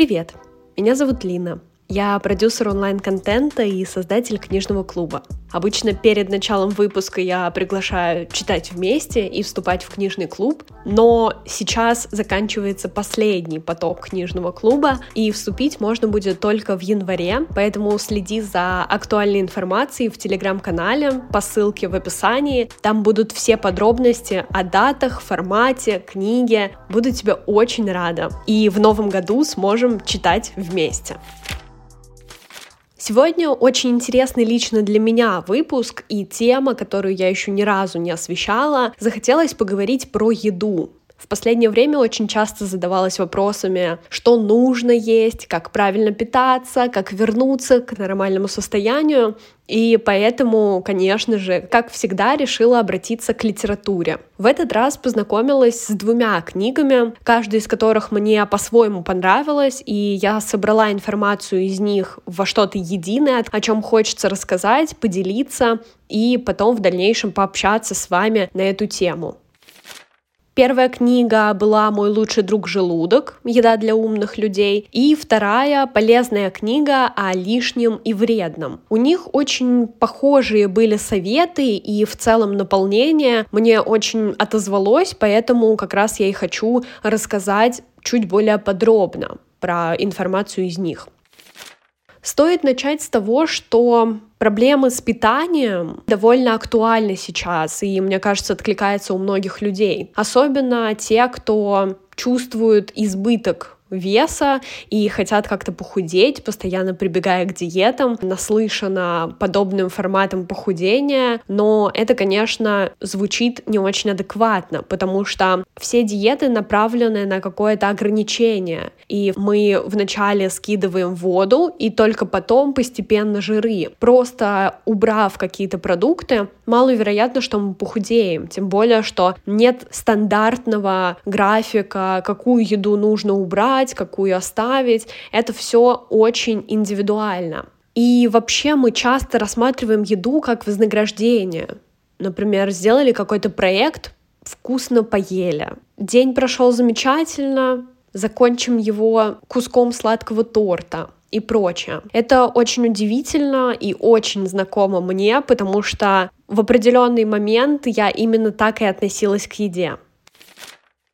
Привет! Меня зовут Лина. Я продюсер онлайн-контента и создатель книжного клуба. Обычно перед началом выпуска я приглашаю читать вместе и вступать в книжный клуб, но сейчас заканчивается последний поток книжного клуба, и вступить можно будет только в январе, поэтому следи за актуальной информацией в телеграм-канале по ссылке в описании. Там будут все подробности о датах, формате, книге. Буду тебе очень рада. И в новом году сможем читать вместе. Сегодня очень интересный лично для меня выпуск и тема, которую я еще ни разу не освещала. Захотелось поговорить про еду. В последнее время очень часто задавалась вопросами, что нужно есть, как правильно питаться, как вернуться к нормальному состоянию. И поэтому, конечно же, как всегда, решила обратиться к литературе. В этот раз познакомилась с двумя книгами, каждая из которых мне по-своему понравилась, и я собрала информацию из них во что-то единое, о чем хочется рассказать, поделиться и потом в дальнейшем пообщаться с вами на эту тему. Первая книга была «Мой лучший друг желудок. Еда для умных людей». И вторая «Полезная книга о лишнем и вредном». У них очень похожие были советы и в целом наполнение мне очень отозвалось, поэтому как раз я и хочу рассказать чуть более подробно про информацию из них. Стоит начать с того, что проблемы с питанием довольно актуальны сейчас, и, мне кажется, откликается у многих людей. Особенно те, кто чувствует избыток веса и хотят как-то похудеть, постоянно прибегая к диетам, наслышана подобным форматом похудения, но это, конечно, звучит не очень адекватно, потому что все диеты направлены на какое-то ограничение, и мы вначале скидываем воду, и только потом постепенно жиры. Просто убрав какие-то продукты, маловероятно, что мы похудеем, тем более, что нет стандартного графика, какую еду нужно убрать, какую оставить. Это все очень индивидуально. И вообще мы часто рассматриваем еду как вознаграждение. Например, сделали какой-то проект, вкусно поели. День прошел замечательно, закончим его куском сладкого торта и прочее. Это очень удивительно и очень знакомо мне, потому что в определенный момент я именно так и относилась к еде.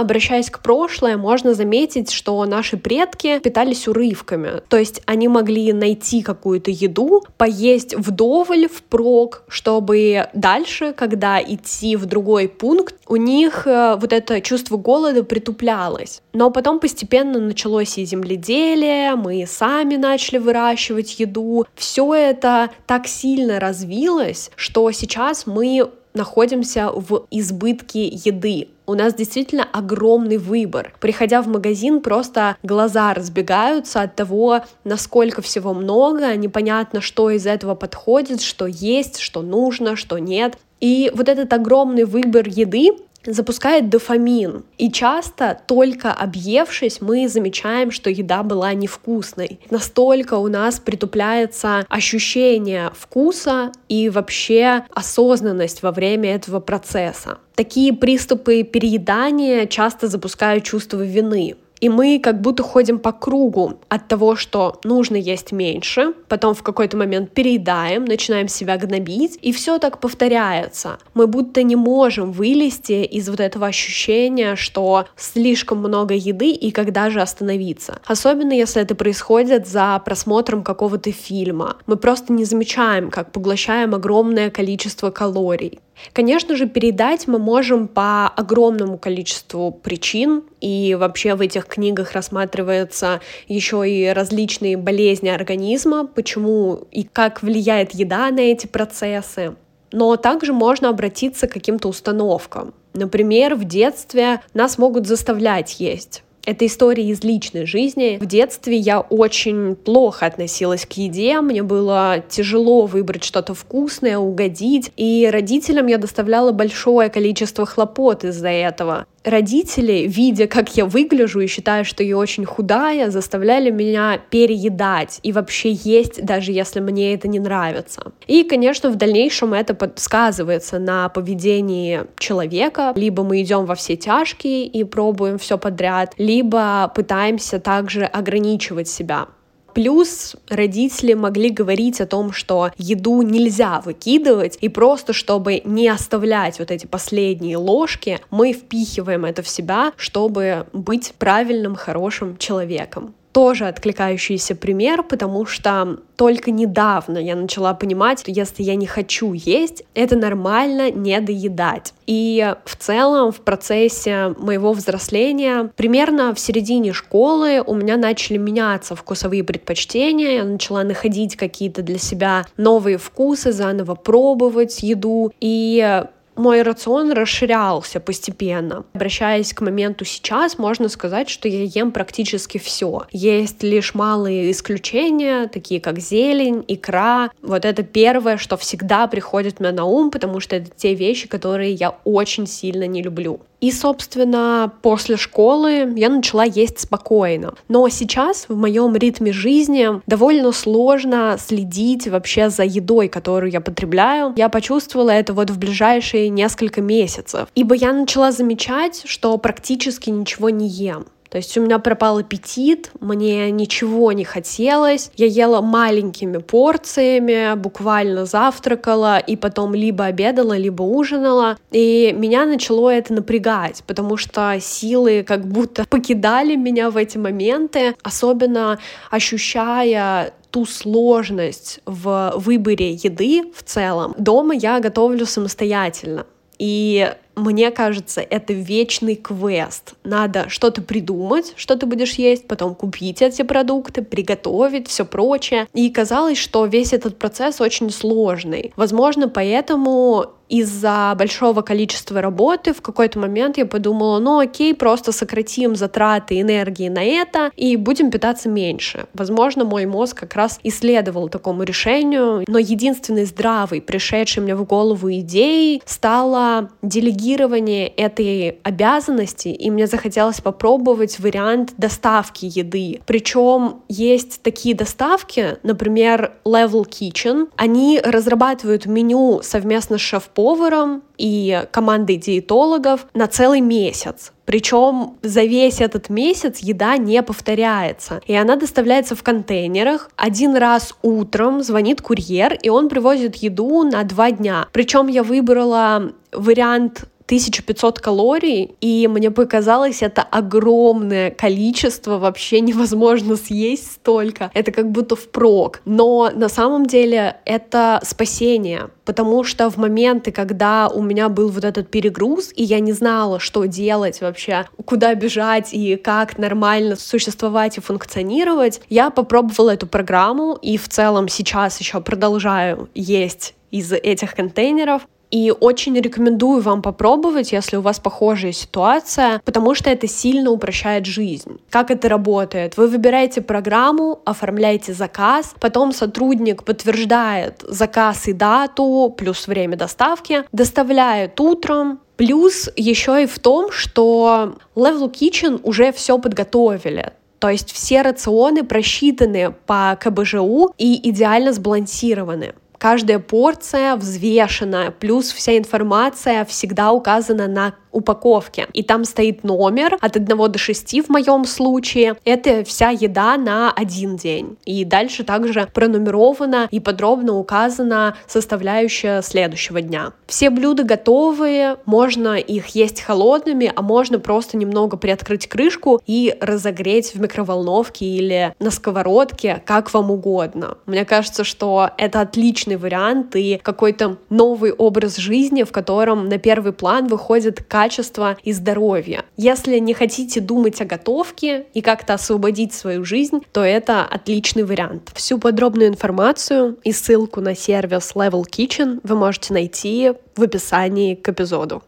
Обращаясь к прошлое, можно заметить, что наши предки питались урывками. То есть они могли найти какую-то еду, поесть вдоволь, впрок, чтобы дальше, когда идти в другой пункт, у них э, вот это чувство голода притуплялось. Но потом постепенно началось и земледелие, мы сами начали выращивать еду. Все это так сильно развилось, что сейчас мы находимся в избытке еды. У нас действительно огромный выбор. Приходя в магазин, просто глаза разбегаются от того, насколько всего много, непонятно, что из этого подходит, что есть, что нужно, что нет. И вот этот огромный выбор еды запускает дофамин. И часто, только объевшись, мы замечаем, что еда была невкусной. Настолько у нас притупляется ощущение вкуса и вообще осознанность во время этого процесса. Такие приступы переедания часто запускают чувство вины. И мы как будто ходим по кругу от того, что нужно есть меньше, потом в какой-то момент переедаем, начинаем себя гнобить, и все так повторяется. Мы будто не можем вылезти из вот этого ощущения, что слишком много еды и когда же остановиться. Особенно если это происходит за просмотром какого-то фильма. Мы просто не замечаем, как поглощаем огромное количество калорий. Конечно же, передать мы можем по огромному количеству причин, и вообще в этих книгах рассматриваются еще и различные болезни организма, почему и как влияет еда на эти процессы. Но также можно обратиться к каким-то установкам. Например, в детстве нас могут заставлять есть. Это история из личной жизни. В детстве я очень плохо относилась к еде, мне было тяжело выбрать что-то вкусное, угодить, и родителям я доставляла большое количество хлопот из-за этого. Родители, видя, как я выгляжу и считая, что я очень худая, заставляли меня переедать и вообще есть, даже если мне это не нравится. И, конечно, в дальнейшем это сказывается на поведении человека. Либо мы идем во все тяжкие и пробуем все подряд, либо пытаемся также ограничивать себя. Плюс родители могли говорить о том, что еду нельзя выкидывать, и просто чтобы не оставлять вот эти последние ложки, мы впихиваем это в себя, чтобы быть правильным, хорошим человеком тоже откликающийся пример, потому что только недавно я начала понимать, что если я не хочу есть, это нормально не доедать. И в целом в процессе моего взросления, примерно в середине школы у меня начали меняться вкусовые предпочтения, я начала находить какие-то для себя новые вкусы, заново пробовать еду, и мой рацион расширялся постепенно. Обращаясь к моменту сейчас, можно сказать, что я ем практически все. Есть лишь малые исключения, такие как зелень, икра. Вот это первое, что всегда приходит мне на ум, потому что это те вещи, которые я очень сильно не люблю. И, собственно, после школы я начала есть спокойно. Но сейчас в моем ритме жизни довольно сложно следить вообще за едой, которую я потребляю. Я почувствовала это вот в ближайшие несколько месяцев. Ибо я начала замечать, что практически ничего не ем. То есть у меня пропал аппетит, мне ничего не хотелось, я ела маленькими порциями, буквально завтракала и потом либо обедала, либо ужинала. И меня начало это напрягать, потому что силы как будто покидали меня в эти моменты, особенно ощущая ту сложность в выборе еды в целом. Дома я готовлю самостоятельно. И мне кажется, это вечный квест. Надо что-то придумать, что ты будешь есть, потом купить эти продукты, приготовить, все прочее. И казалось, что весь этот процесс очень сложный. Возможно, поэтому из-за большого количества работы в какой-то момент я подумала, ну окей, просто сократим затраты энергии на это и будем питаться меньше. Возможно, мой мозг как раз исследовал такому решению, но единственный здравый, пришедший мне в голову идеей, стало делегирование этой обязанности, и мне захотелось попробовать вариант доставки еды. Причем есть такие доставки, например, Level Kitchen, они разрабатывают меню совместно с шеф поваром и командой диетологов на целый месяц. Причем за весь этот месяц еда не повторяется. И она доставляется в контейнерах. Один раз утром звонит курьер, и он привозит еду на два дня. Причем я выбрала вариант 1500 калорий, и мне показалось это огромное количество, вообще невозможно съесть столько. Это как будто впрок. Но на самом деле это спасение, потому что в моменты, когда у меня был вот этот перегруз, и я не знала, что делать вообще, куда бежать и как нормально существовать и функционировать, я попробовала эту программу, и в целом сейчас еще продолжаю есть из этих контейнеров. И очень рекомендую вам попробовать, если у вас похожая ситуация, потому что это сильно упрощает жизнь. Как это работает? Вы выбираете программу, оформляете заказ, потом сотрудник подтверждает заказ и дату, плюс время доставки, доставляет утром, Плюс еще и в том, что Level Kitchen уже все подготовили. То есть все рационы просчитаны по КБЖУ и идеально сбалансированы. Каждая порция взвешена, плюс вся информация всегда указана на упаковке. И там стоит номер от 1 до 6 в моем случае. Это вся еда на один день. И дальше также пронумерована и подробно указана составляющая следующего дня. Все блюда готовые, можно их есть холодными, а можно просто немного приоткрыть крышку и разогреть в микроволновке или на сковородке, как вам угодно. Мне кажется, что это отличный вариант и какой-то новый образ жизни, в котором на первый план выходит качество и здоровье. Если не хотите думать о готовке и как-то освободить свою жизнь, то это отличный вариант. Всю подробную информацию и ссылку на сервис Level Kitchen вы можете найти в описании к эпизоду.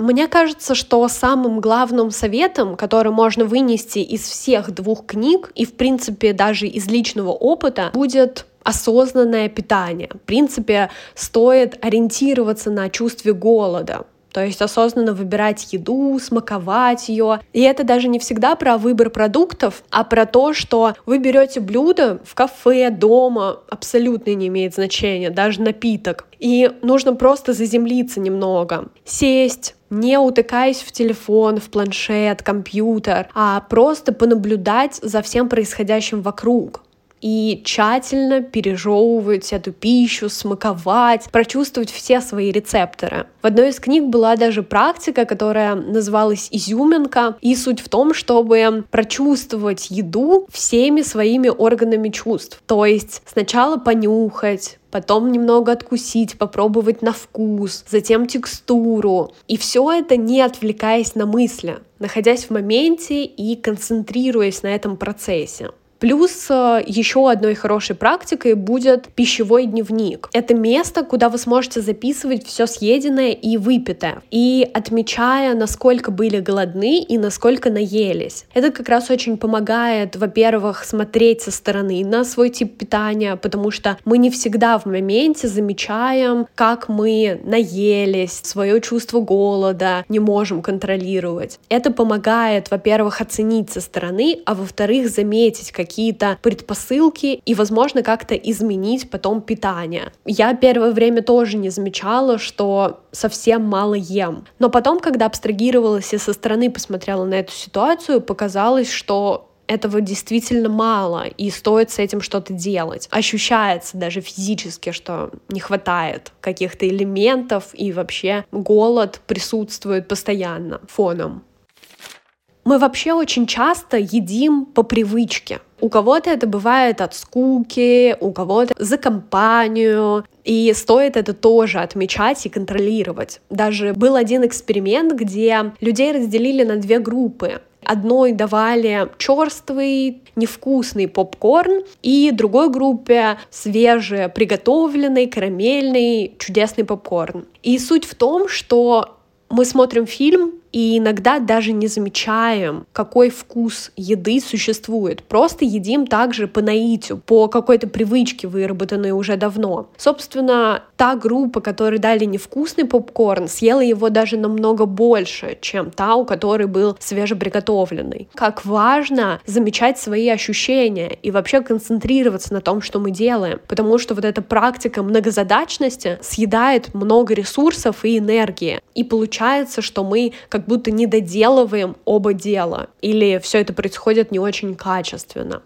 Мне кажется, что самым главным советом, который можно вынести из всех двух книг и, в принципе, даже из личного опыта, будет осознанное питание. В принципе, стоит ориентироваться на чувстве голода. То есть осознанно выбирать еду, смаковать ее. И это даже не всегда про выбор продуктов, а про то, что вы берете блюдо в кафе, дома, абсолютно не имеет значения, даже напиток. И нужно просто заземлиться немного, сесть, не утыкаясь в телефон, в планшет, компьютер, а просто понаблюдать за всем происходящим вокруг и тщательно пережевывать эту пищу, смаковать, прочувствовать все свои рецепторы. В одной из книг была даже практика, которая называлась изюминка, и суть в том, чтобы прочувствовать еду всеми своими органами чувств. То есть сначала понюхать, потом немного откусить, попробовать на вкус, затем текстуру. И все это не отвлекаясь на мысли, находясь в моменте и концентрируясь на этом процессе. Плюс э, еще одной хорошей практикой будет пищевой дневник. Это место, куда вы сможете записывать все съеденное и выпитое, и отмечая, насколько были голодны и насколько наелись. Это как раз очень помогает, во-первых, смотреть со стороны на свой тип питания, потому что мы не всегда в моменте замечаем, как мы наелись, свое чувство голода не можем контролировать. Это помогает, во-первых, оценить со стороны, а во-вторых, заметить, как какие-то предпосылки и, возможно, как-то изменить потом питание. Я первое время тоже не замечала, что совсем мало ем. Но потом, когда абстрагировалась и со стороны посмотрела на эту ситуацию, показалось, что этого действительно мало, и стоит с этим что-то делать. Ощущается даже физически, что не хватает каких-то элементов, и вообще голод присутствует постоянно фоном. Мы вообще очень часто едим по привычке. У кого-то это бывает от скуки, у кого-то за компанию, и стоит это тоже отмечать и контролировать. Даже был один эксперимент, где людей разделили на две группы. Одной давали черствый, невкусный попкорн, и другой группе свежий, приготовленный, карамельный, чудесный попкорн. И суть в том, что мы смотрим фильм, и иногда даже не замечаем, какой вкус еды существует. Просто едим также по наитию, по какой-то привычке, выработанной уже давно. Собственно, та группа, которой дали невкусный попкорн, съела его даже намного больше, чем та, у которой был свежеприготовленный. Как важно замечать свои ощущения и вообще концентрироваться на том, что мы делаем, потому что вот эта практика многозадачности съедает много ресурсов и энергии. И получается, что мы как будто не доделываем оба дела, или все это происходит не очень качественно.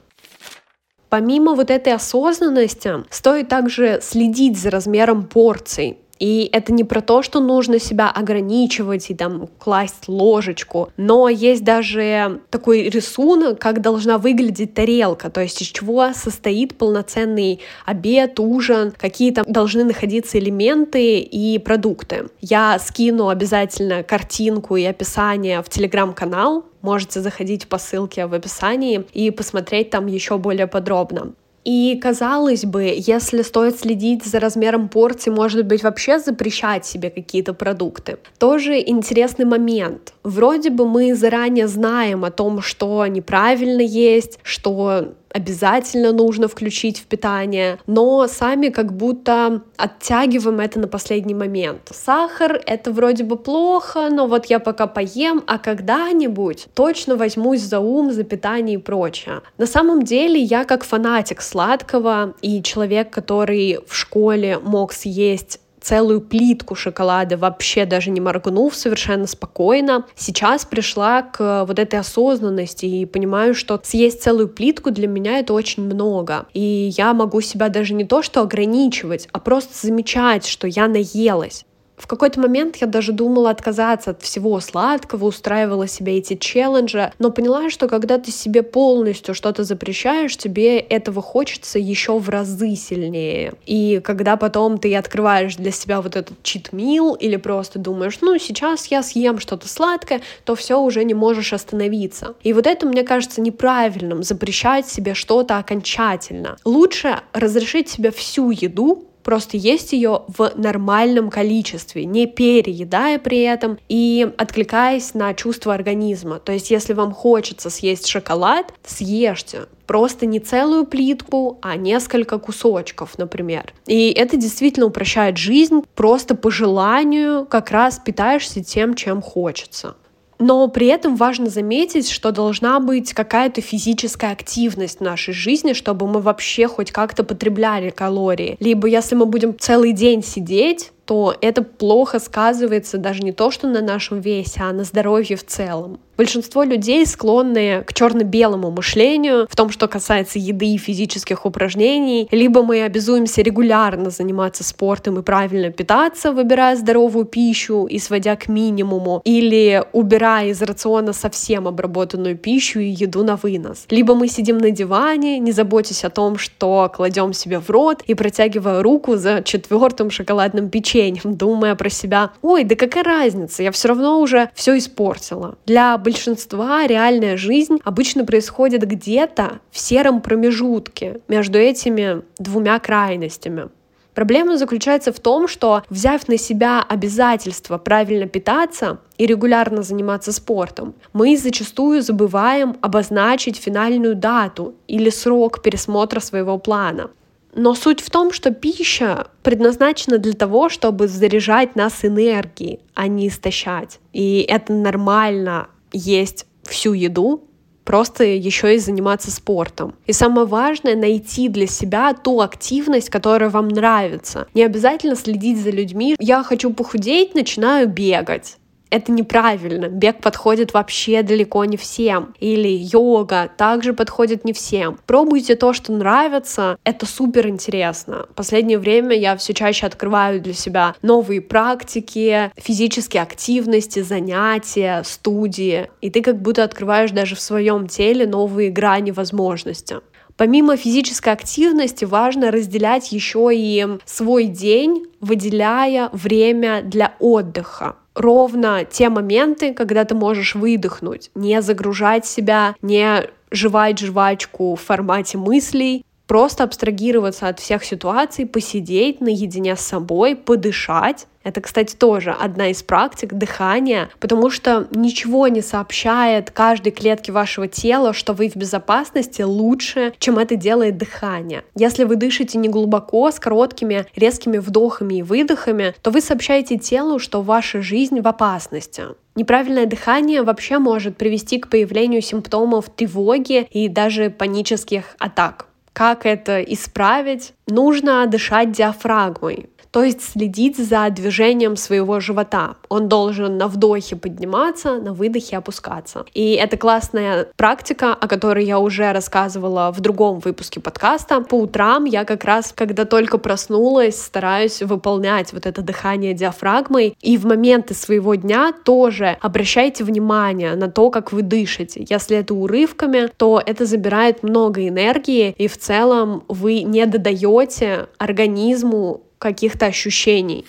Помимо вот этой осознанности, стоит также следить за размером порций. И это не про то, что нужно себя ограничивать и там класть ложечку, но есть даже такой рисунок, как должна выглядеть тарелка, то есть из чего состоит полноценный обед, ужин, какие там должны находиться элементы и продукты. Я скину обязательно картинку и описание в телеграм-канал, можете заходить по ссылке в описании и посмотреть там еще более подробно. И казалось бы, если стоит следить за размером порции, может быть вообще запрещать себе какие-то продукты. Тоже интересный момент. Вроде бы мы заранее знаем о том, что неправильно есть, что обязательно нужно включить в питание, но сами как будто оттягиваем это на последний момент. Сахар — это вроде бы плохо, но вот я пока поем, а когда-нибудь точно возьмусь за ум, за питание и прочее. На самом деле я как фанатик сладкого и человек, который в школе мог съесть целую плитку шоколада, вообще даже не моргнув, совершенно спокойно. Сейчас пришла к вот этой осознанности и понимаю, что съесть целую плитку для меня это очень много. И я могу себя даже не то что ограничивать, а просто замечать, что я наелась. В какой-то момент я даже думала отказаться от всего сладкого, устраивала себе эти челленджи, но поняла, что когда ты себе полностью что-то запрещаешь, тебе этого хочется еще в разы сильнее. И когда потом ты открываешь для себя вот этот чит-мил или просто думаешь, ну сейчас я съем что-то сладкое, то все уже не можешь остановиться. И вот это, мне кажется, неправильным, запрещать себе что-то окончательно. Лучше разрешить себе всю еду, просто есть ее в нормальном количестве, не переедая при этом и откликаясь на чувства организма. То есть, если вам хочется съесть шоколад, съешьте. Просто не целую плитку, а несколько кусочков, например. И это действительно упрощает жизнь, просто по желанию как раз питаешься тем, чем хочется. Но при этом важно заметить, что должна быть какая-то физическая активность в нашей жизни, чтобы мы вообще хоть как-то потребляли калории. Либо если мы будем целый день сидеть, то это плохо сказывается даже не то, что на нашем весе, а на здоровье в целом. Большинство людей склонны к черно-белому мышлению в том, что касается еды и физических упражнений. Либо мы обязуемся регулярно заниматься спортом и правильно питаться, выбирая здоровую пищу и сводя к минимуму, или убирая из рациона совсем обработанную пищу и еду на вынос. Либо мы сидим на диване, не заботясь о том, что кладем себе в рот и протягивая руку за четвертым шоколадным печеньем думая про себя, ой, да какая разница, я все равно уже все испортила. Для большинства реальная жизнь обычно происходит где-то в сером промежутке между этими двумя крайностями. Проблема заключается в том, что взяв на себя обязательство правильно питаться и регулярно заниматься спортом, мы зачастую забываем обозначить финальную дату или срок пересмотра своего плана. Но суть в том, что пища предназначена для того, чтобы заряжать нас энергией, а не истощать. И это нормально есть всю еду, просто еще и заниматься спортом. И самое важное — найти для себя ту активность, которая вам нравится. Не обязательно следить за людьми. Я хочу похудеть, начинаю бегать это неправильно. Бег подходит вообще далеко не всем. Или йога также подходит не всем. Пробуйте то, что нравится. Это супер интересно. Последнее время я все чаще открываю для себя новые практики, физические активности, занятия, студии. И ты как будто открываешь даже в своем теле новые грани возможностей. Помимо физической активности важно разделять еще и свой день, выделяя время для отдыха ровно те моменты, когда ты можешь выдохнуть, не загружать себя, не жевать жвачку в формате мыслей, просто абстрагироваться от всех ситуаций, посидеть наедине с собой, подышать. Это, кстати, тоже одна из практик дыхания, потому что ничего не сообщает каждой клетке вашего тела, что вы в безопасности лучше, чем это делает дыхание. Если вы дышите не глубоко, с короткими резкими вдохами и выдохами, то вы сообщаете телу, что ваша жизнь в опасности. Неправильное дыхание вообще может привести к появлению симптомов тревоги и даже панических атак. Как это исправить? Нужно дышать диафрагмой то есть следить за движением своего живота. Он должен на вдохе подниматься, на выдохе опускаться. И это классная практика, о которой я уже рассказывала в другом выпуске подкаста. По утрам я как раз, когда только проснулась, стараюсь выполнять вот это дыхание диафрагмой. И в моменты своего дня тоже обращайте внимание на то, как вы дышите. Если это урывками, то это забирает много энергии, и в целом вы не додаете организму каких-то ощущений.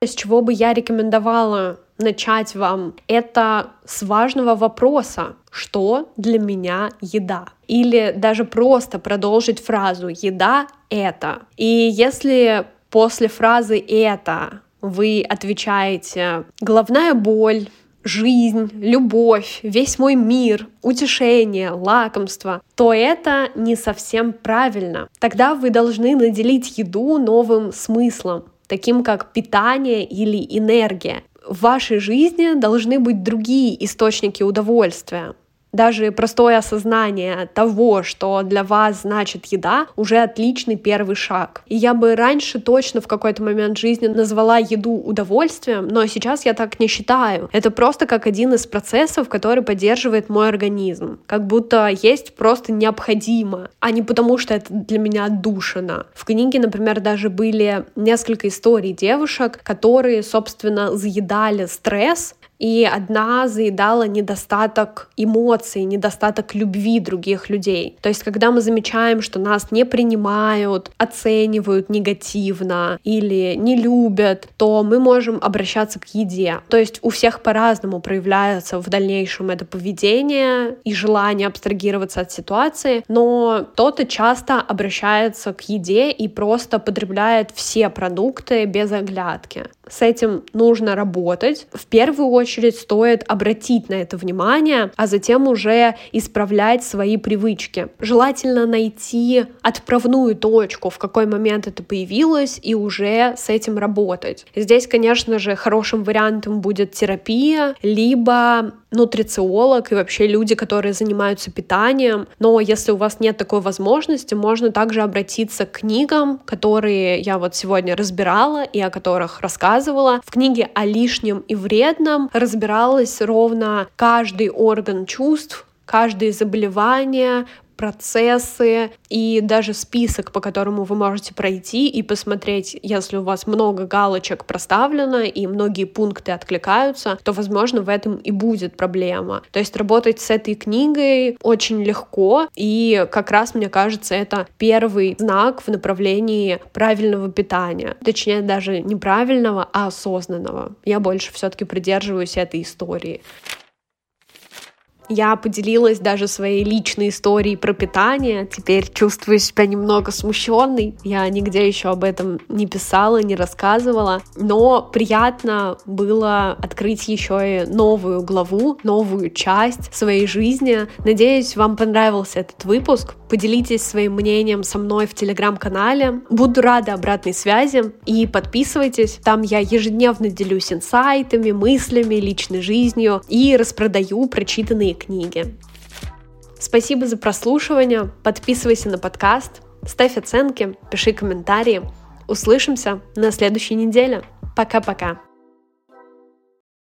С чего бы я рекомендовала начать вам, это с важного вопроса, что для меня еда? Или даже просто продолжить фразу «еда — это». И если после фразы «это» вы отвечаете «головная боль», жизнь, любовь, весь мой мир, утешение, лакомство, то это не совсем правильно. Тогда вы должны наделить еду новым смыслом, таким как питание или энергия. В вашей жизни должны быть другие источники удовольствия. Даже простое осознание того, что для вас значит еда, уже отличный первый шаг. И я бы раньше точно в какой-то момент жизни назвала еду удовольствием, но сейчас я так не считаю. Это просто как один из процессов, который поддерживает мой организм. Как будто есть просто необходимо, а не потому, что это для меня отдушина. В книге, например, даже были несколько историй девушек, которые, собственно, заедали стресс и одна заедала недостаток эмоций, недостаток любви других людей. То есть, когда мы замечаем, что нас не принимают, оценивают негативно или не любят, то мы можем обращаться к еде. То есть у всех по-разному проявляется в дальнейшем это поведение и желание абстрагироваться от ситуации, но кто-то часто обращается к еде и просто потребляет все продукты без оглядки. С этим нужно работать. В первую очередь стоит обратить на это внимание, а затем уже исправлять свои привычки. Желательно найти отправную точку, в какой момент это появилось, и уже с этим работать. Здесь, конечно же, хорошим вариантом будет терапия, либо нутрициолог и вообще люди, которые занимаются питанием. Но если у вас нет такой возможности, можно также обратиться к книгам, которые я вот сегодня разбирала и о которых рассказывала. В книге о лишнем и вредном разбиралась ровно каждый орган чувств, каждое заболевание, процессы и даже список, по которому вы можете пройти и посмотреть, если у вас много галочек проставлено и многие пункты откликаются, то, возможно, в этом и будет проблема. То есть работать с этой книгой очень легко, и как раз, мне кажется, это первый знак в направлении правильного питания. Точнее, даже не правильного, а осознанного. Я больше все-таки придерживаюсь этой истории. Я поделилась даже своей личной историей про питание. Теперь чувствую себя немного смущенной. Я нигде еще об этом не писала, не рассказывала. Но приятно было открыть еще и новую главу, новую часть своей жизни. Надеюсь, вам понравился этот выпуск. Поделитесь своим мнением со мной в телеграм-канале. Буду рада обратной связи. И подписывайтесь. Там я ежедневно делюсь инсайтами, мыслями, личной жизнью и распродаю прочитанные книги. Спасибо за прослушивание. Подписывайся на подкаст, ставь оценки, пиши комментарии. Услышимся на следующей неделе. Пока-пока.